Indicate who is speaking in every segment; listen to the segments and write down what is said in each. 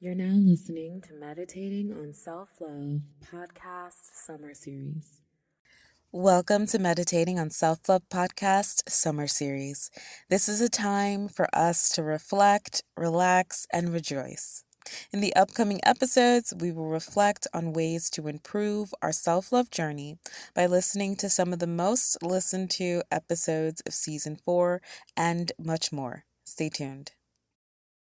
Speaker 1: You're now listening to Meditating on Self Love podcast summer series.
Speaker 2: Welcome to Meditating on Self Love podcast summer series. This is a time for us to reflect, relax, and rejoice. In the upcoming episodes, we will reflect on ways to improve our self love journey by listening to some of the most listened to episodes of season four and much more. Stay tuned.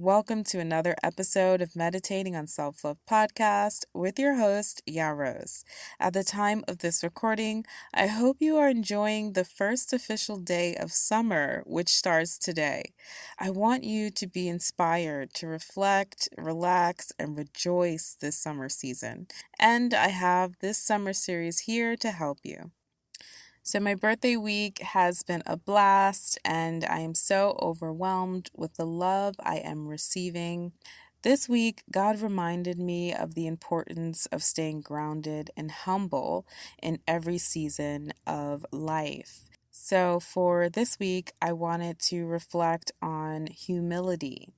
Speaker 2: Welcome to another episode of Meditating on Self Love podcast with your host, Ya Rose. At the time of this recording, I hope you are enjoying the first official day of summer, which starts today. I want you to be inspired to reflect, relax, and rejoice this summer season. And I have this summer series here to help you. So, my birthday week has been a blast, and I am so overwhelmed with the love I am receiving. This week, God reminded me of the importance of staying grounded and humble in every season of life. So, for this week, I wanted to reflect on humility.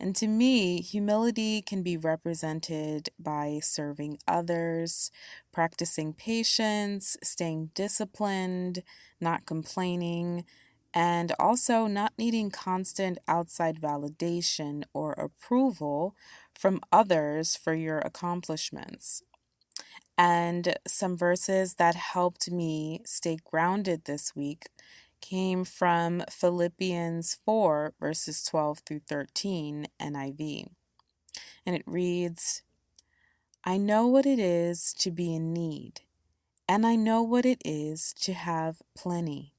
Speaker 2: And to me, humility can be represented by serving others, practicing patience, staying disciplined, not complaining, and also not needing constant outside validation or approval from others for your accomplishments. And some verses that helped me stay grounded this week came from Philippians 4, verses 12 through 13, NIV. And it reads I know what it is to be in need, and I know what it is to have plenty.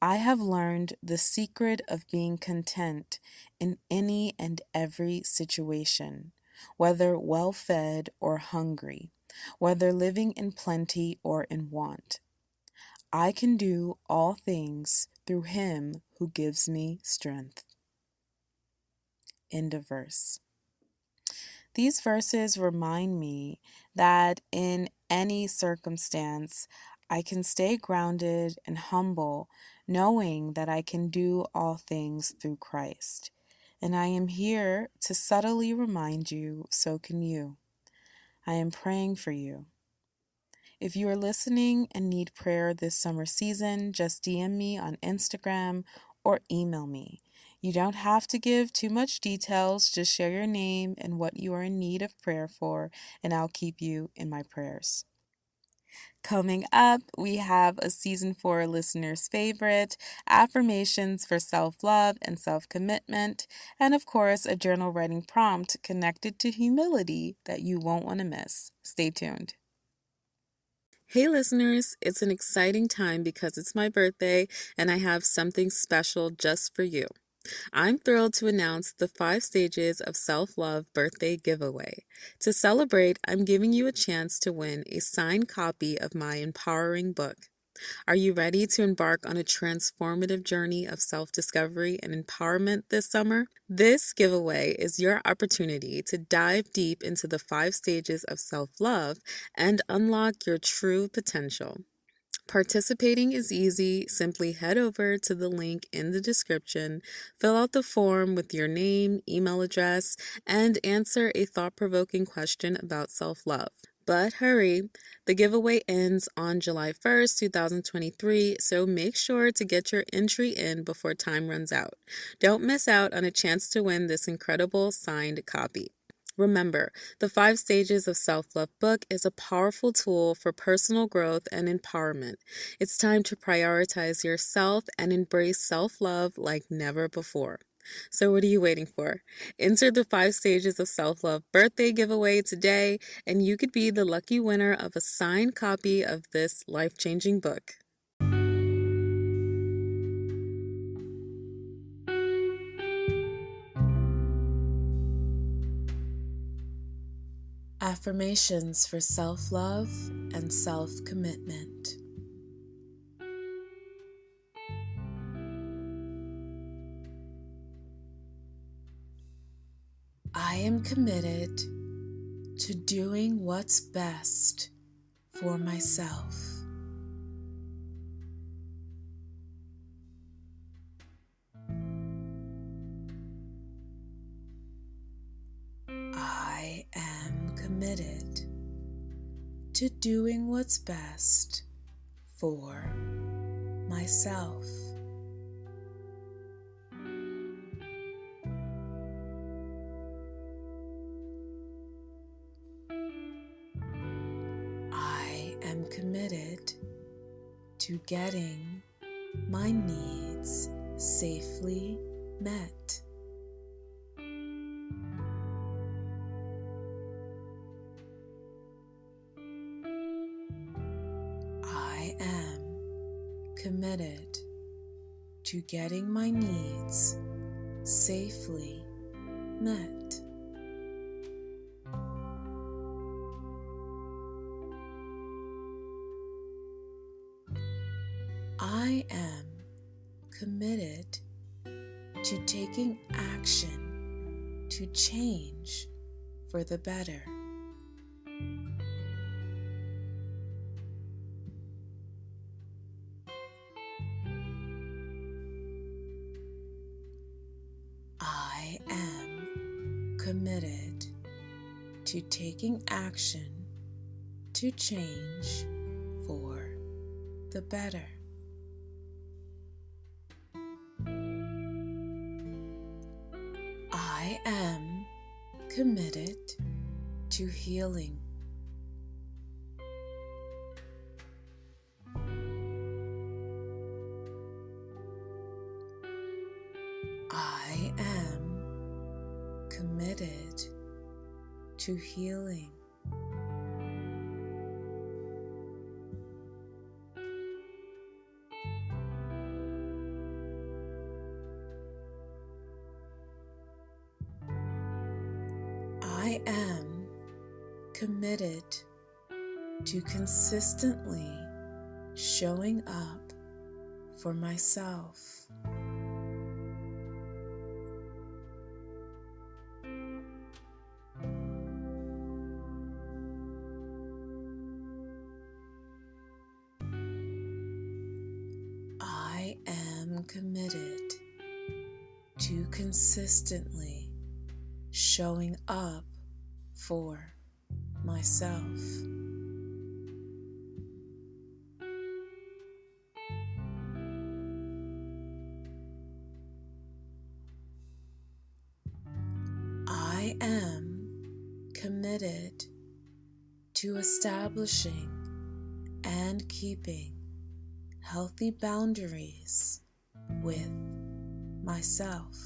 Speaker 2: I have learned the secret of being content in any and every situation, whether well fed or hungry, whether living in plenty or in want. I can do all things through him who gives me strength. End of verse. These verses remind me that in any circumstance, I can stay grounded and humble, knowing that I can do all things through Christ. And I am here to subtly remind you, so can you. I am praying for you. If you are listening and need prayer this summer season, just DM me on Instagram or email me. You don't have to give too much details, just share your name and what you are in need of prayer for, and I'll keep you in my prayers. Coming up, we have a season four listener's favorite affirmations for self love and self commitment, and of course, a journal writing prompt connected to humility that you won't want to miss. Stay tuned. Hey, listeners, it's an exciting time because it's my birthday and I have something special just for you. I'm thrilled to announce the five stages of self love birthday giveaway. To celebrate, I'm giving you a chance to win a signed copy of my empowering book. Are you ready to embark on a transformative journey of self discovery and empowerment this summer? This giveaway is your opportunity to dive deep into the five stages of self love and unlock your true potential. Participating is easy. Simply head over to the link in the description, fill out the form with your name, email address, and answer a thought provoking question about self love. But hurry, the giveaway ends on July 1st, 2023, so make sure to get your entry in before time runs out. Don't miss out on a chance to win this incredible signed copy. Remember, the Five Stages of Self Love book is a powerful tool for personal growth and empowerment. It's time to prioritize yourself and embrace self love like never before. So, what are you waiting for? Enter the five stages of self love birthday giveaway today, and you could be the lucky winner of a signed copy of this life changing book.
Speaker 1: Affirmations for self love and self commitment. Am committed to doing what's best for myself. I am committed to doing what's best for myself. Am committed to getting my needs safely met. I am committed to getting my needs safely met. Change for the better. I am committed to taking action to change for the better. Am committed to healing. I am committed to healing. Consistently showing up for myself. I am committed to consistently showing up for myself. Keeping healthy boundaries with myself.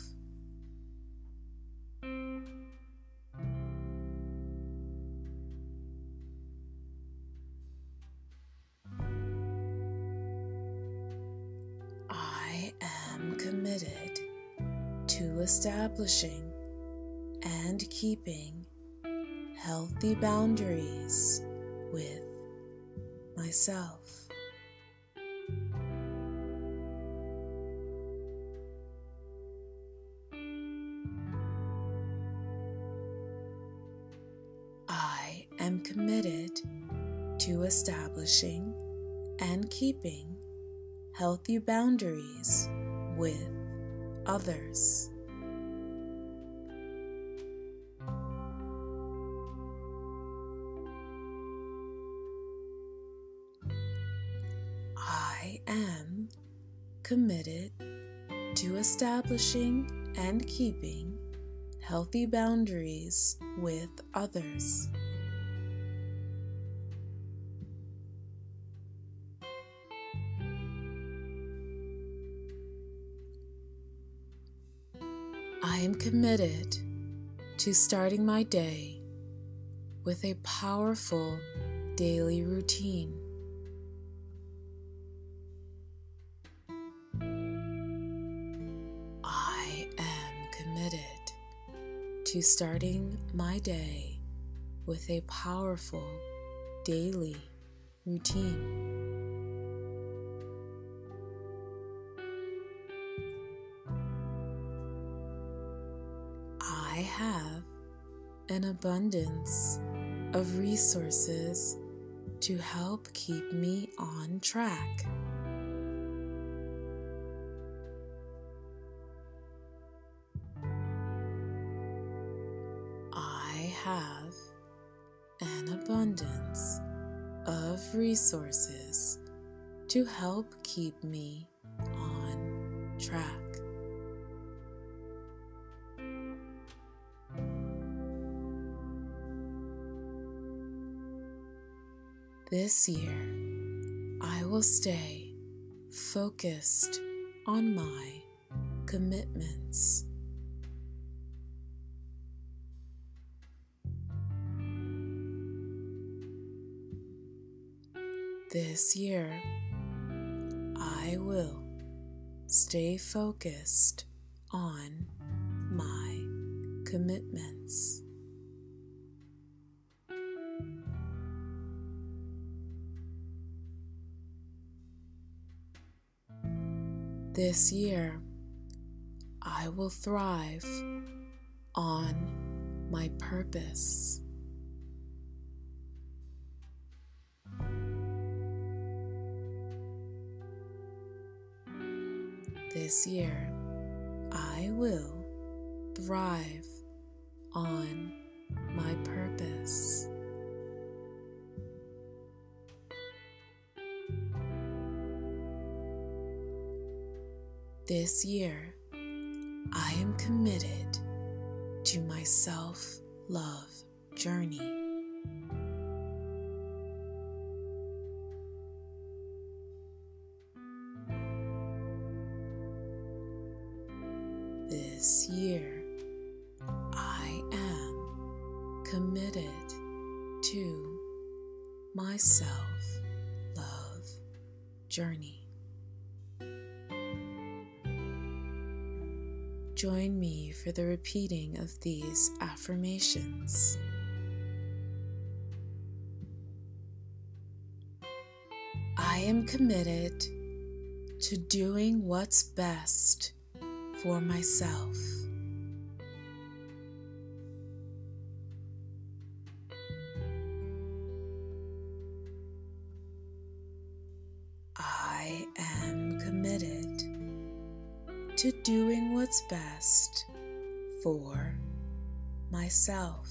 Speaker 1: I am committed to establishing and keeping healthy boundaries with myself. Keeping healthy boundaries with others. I am committed to establishing and keeping healthy boundaries with others. I am committed to starting my day with a powerful daily routine. I am committed to starting my day with a powerful daily routine. Abundance of resources to help keep me on track. I have an abundance of resources to help keep me on track. This year, I will stay focused on my commitments. This year, I will stay focused on my commitments. This year, I will thrive on my purpose. This year, I will thrive on my purpose. This year, I am committed to my self love journey. Repeating of these affirmations. I am committed to doing what's best for myself. I am committed to doing what's best for myself.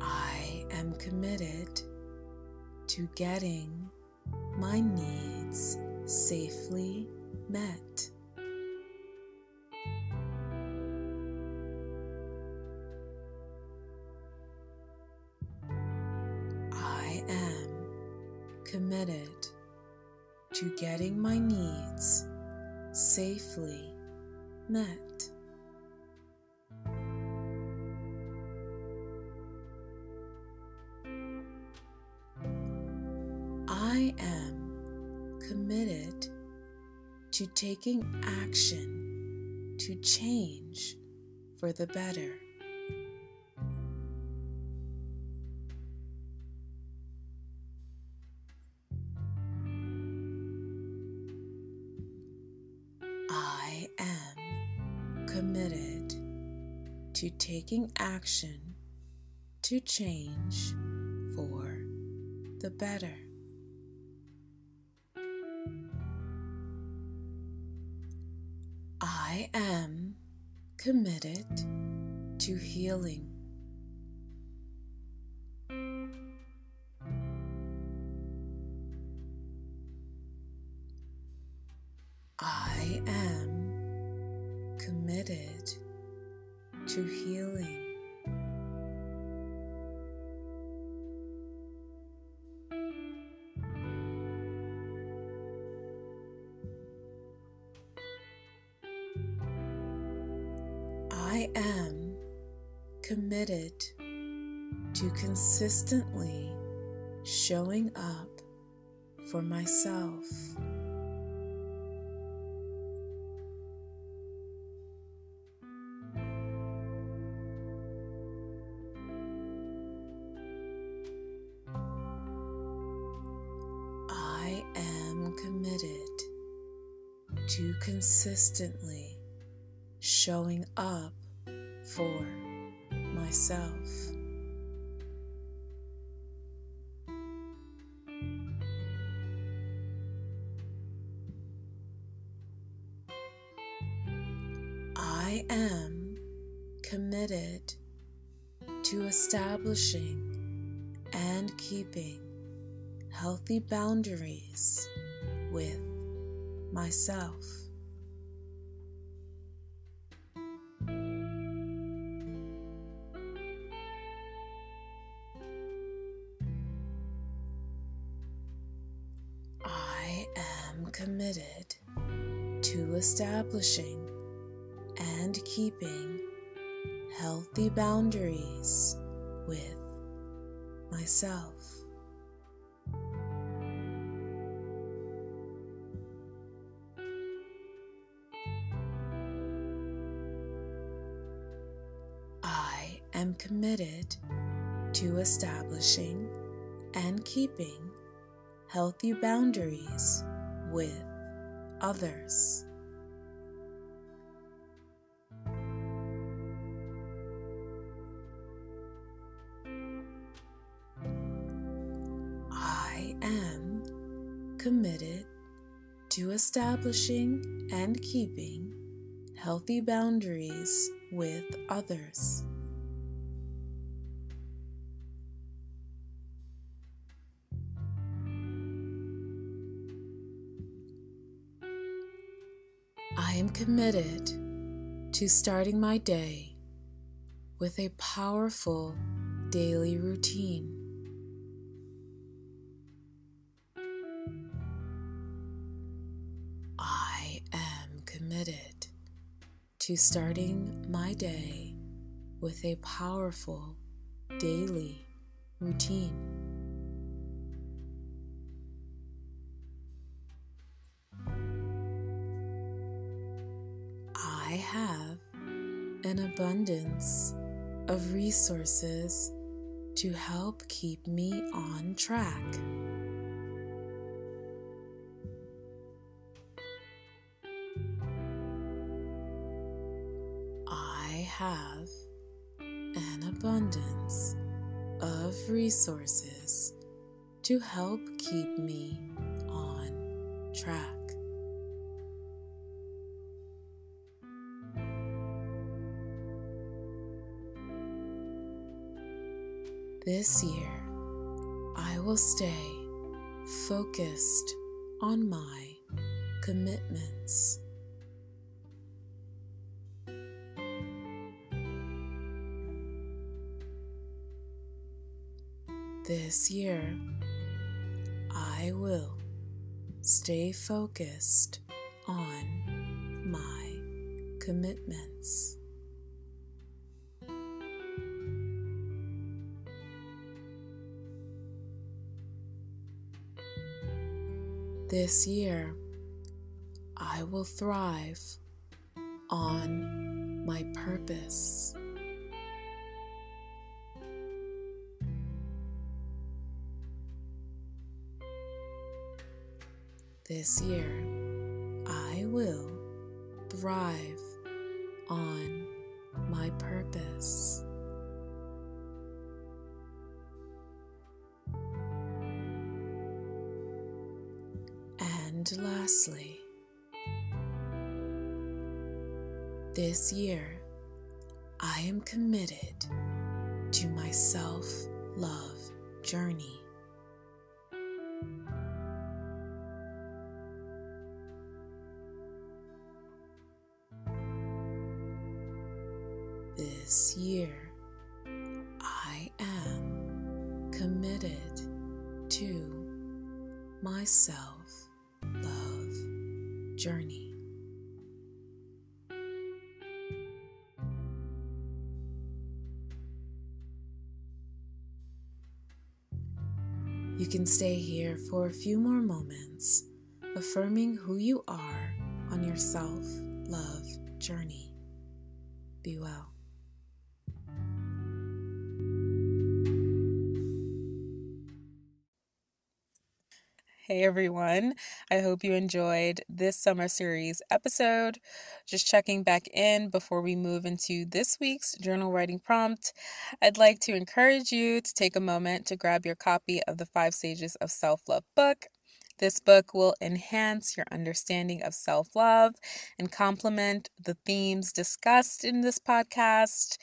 Speaker 1: I am committed to getting my needs safely met. Committed to getting my needs safely met. I am committed to taking action to change for the better. Taking action to change for the better. I am committed to healing. To healing. I am committed to consistently showing up for myself. Consistently showing up for myself. I am committed to establishing and keeping healthy boundaries with myself. Healthy boundaries with myself. I am committed to establishing and keeping healthy boundaries with others. Establishing and keeping healthy boundaries with others. I am committed to starting my day with a powerful daily routine. To starting my day with a powerful daily routine. I have an abundance of resources to help keep me on track. Resources to help keep me on track. This year, I will stay focused on my commitments. This year, I will stay focused on my commitments. This year, I will thrive on my purpose. This year, I will thrive on my purpose. And lastly, this year, I am committed to my self love journey. Self love journey. You can stay here for a few more moments, affirming who you are on your self love journey. Be well.
Speaker 2: Hey everyone, I hope you enjoyed this summer series episode. Just checking back in before we move into this week's journal writing prompt. I'd like to encourage you to take a moment to grab your copy of the Five Stages of Self Love book. This book will enhance your understanding of self love and complement the themes discussed in this podcast.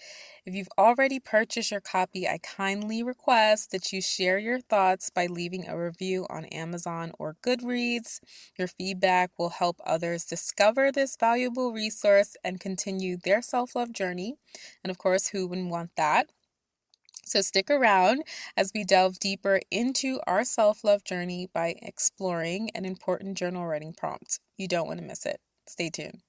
Speaker 2: If you've already purchased your copy, I kindly request that you share your thoughts by leaving a review on Amazon or Goodreads. Your feedback will help others discover this valuable resource and continue their self love journey. And of course, who wouldn't want that? So stick around as we delve deeper into our self love journey by exploring an important journal writing prompt. You don't want to miss it. Stay tuned.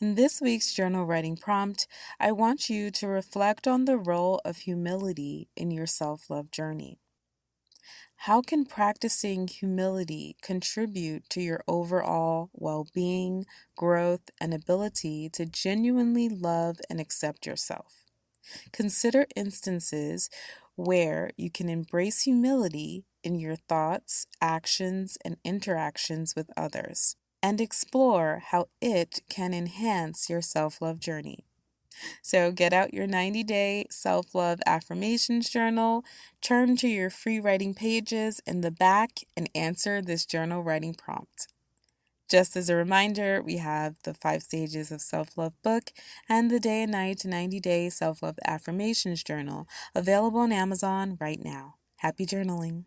Speaker 2: In this week's journal writing prompt, I want you to reflect on the role of humility in your self love journey. How can practicing humility contribute to your overall well being, growth, and ability to genuinely love and accept yourself? Consider instances where you can embrace humility in your thoughts, actions, and interactions with others, and explore how it can enhance your self love journey. So get out your 90 day self love affirmations journal, turn to your free writing pages in the back, and answer this journal writing prompt. Just as a reminder, we have the Five Stages of Self Love book and the Day and Night 90 Day Self Love Affirmations Journal available on Amazon right now. Happy journaling!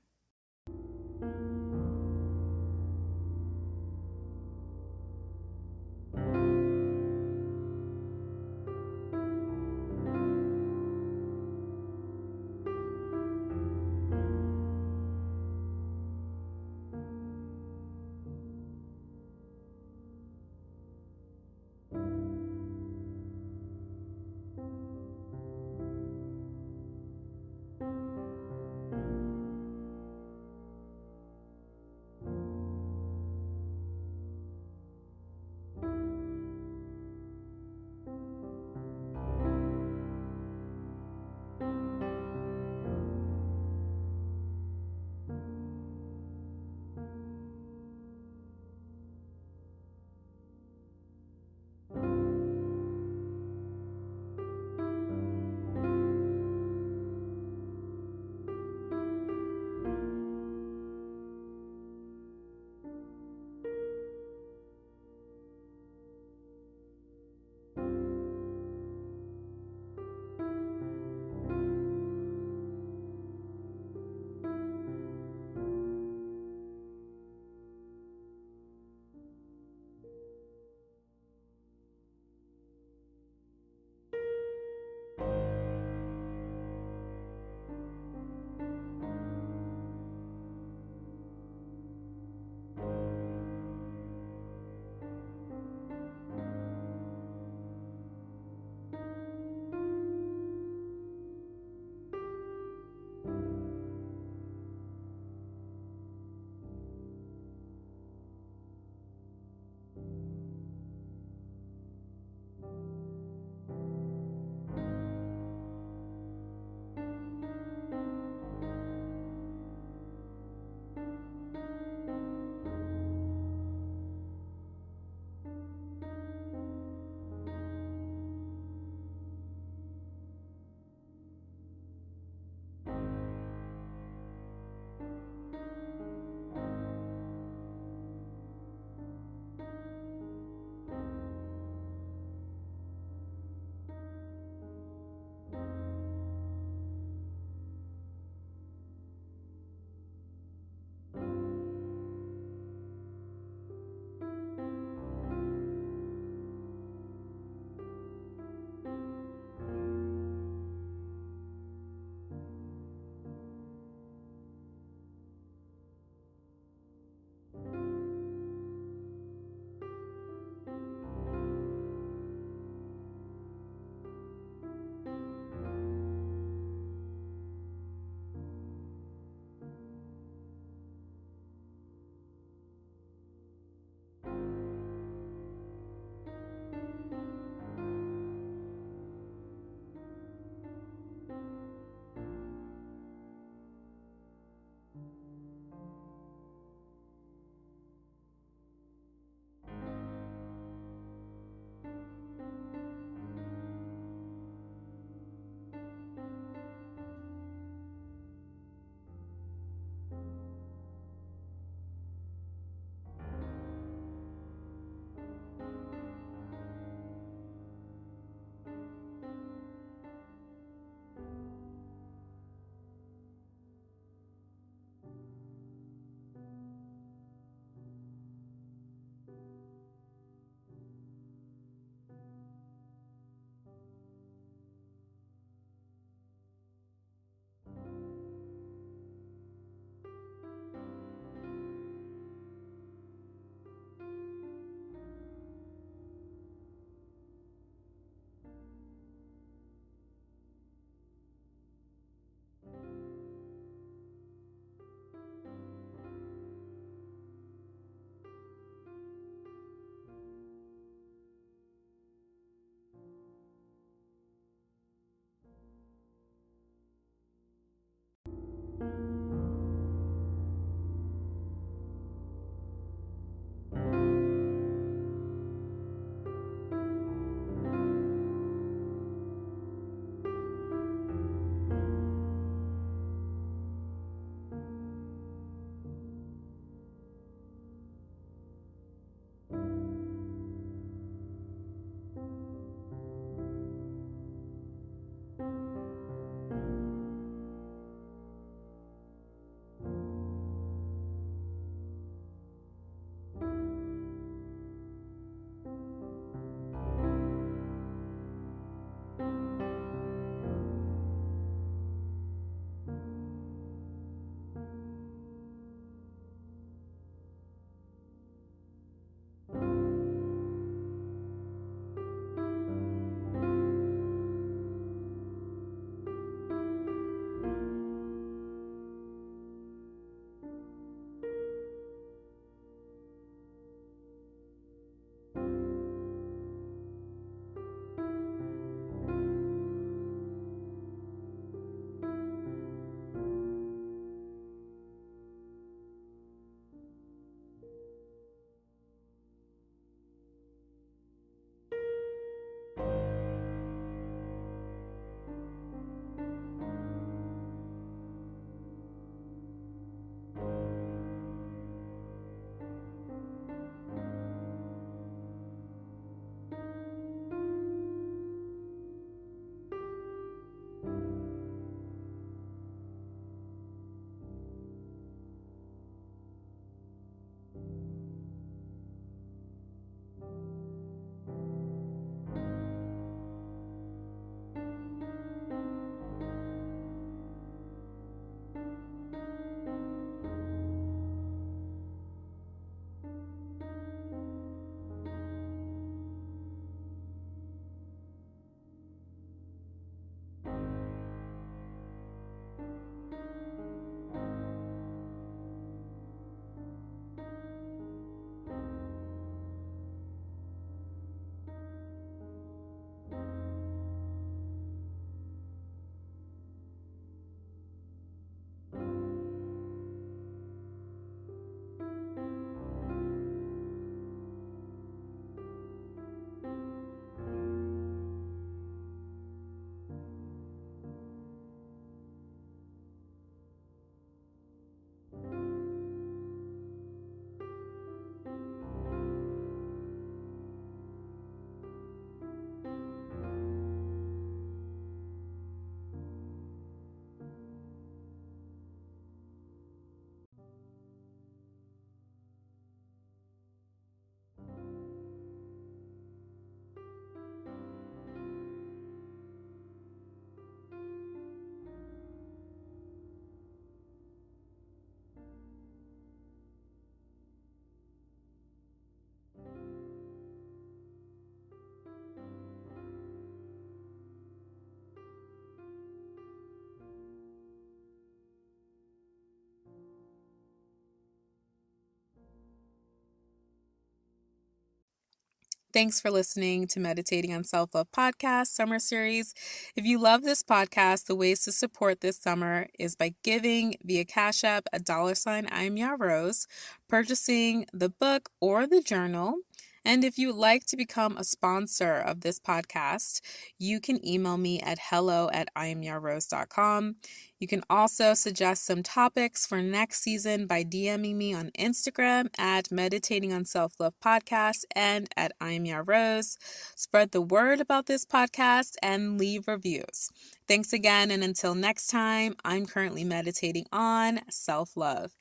Speaker 2: Thanks for listening to Meditating on Self Love podcast summer series. If you love this podcast, the ways to support this summer is by giving via Cash App a dollar sign I'm Ya Rose, purchasing the book or the journal. And if you'd like to become a sponsor of this podcast, you can email me at hello at imyarose.com. You can also suggest some topics for next season by DMing me on Instagram at Meditating on Self Love Podcast and at I'm Ya Rose. Spread the word about this podcast and leave reviews. Thanks again, and until next time, I'm currently meditating on self love.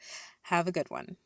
Speaker 2: Have a good one.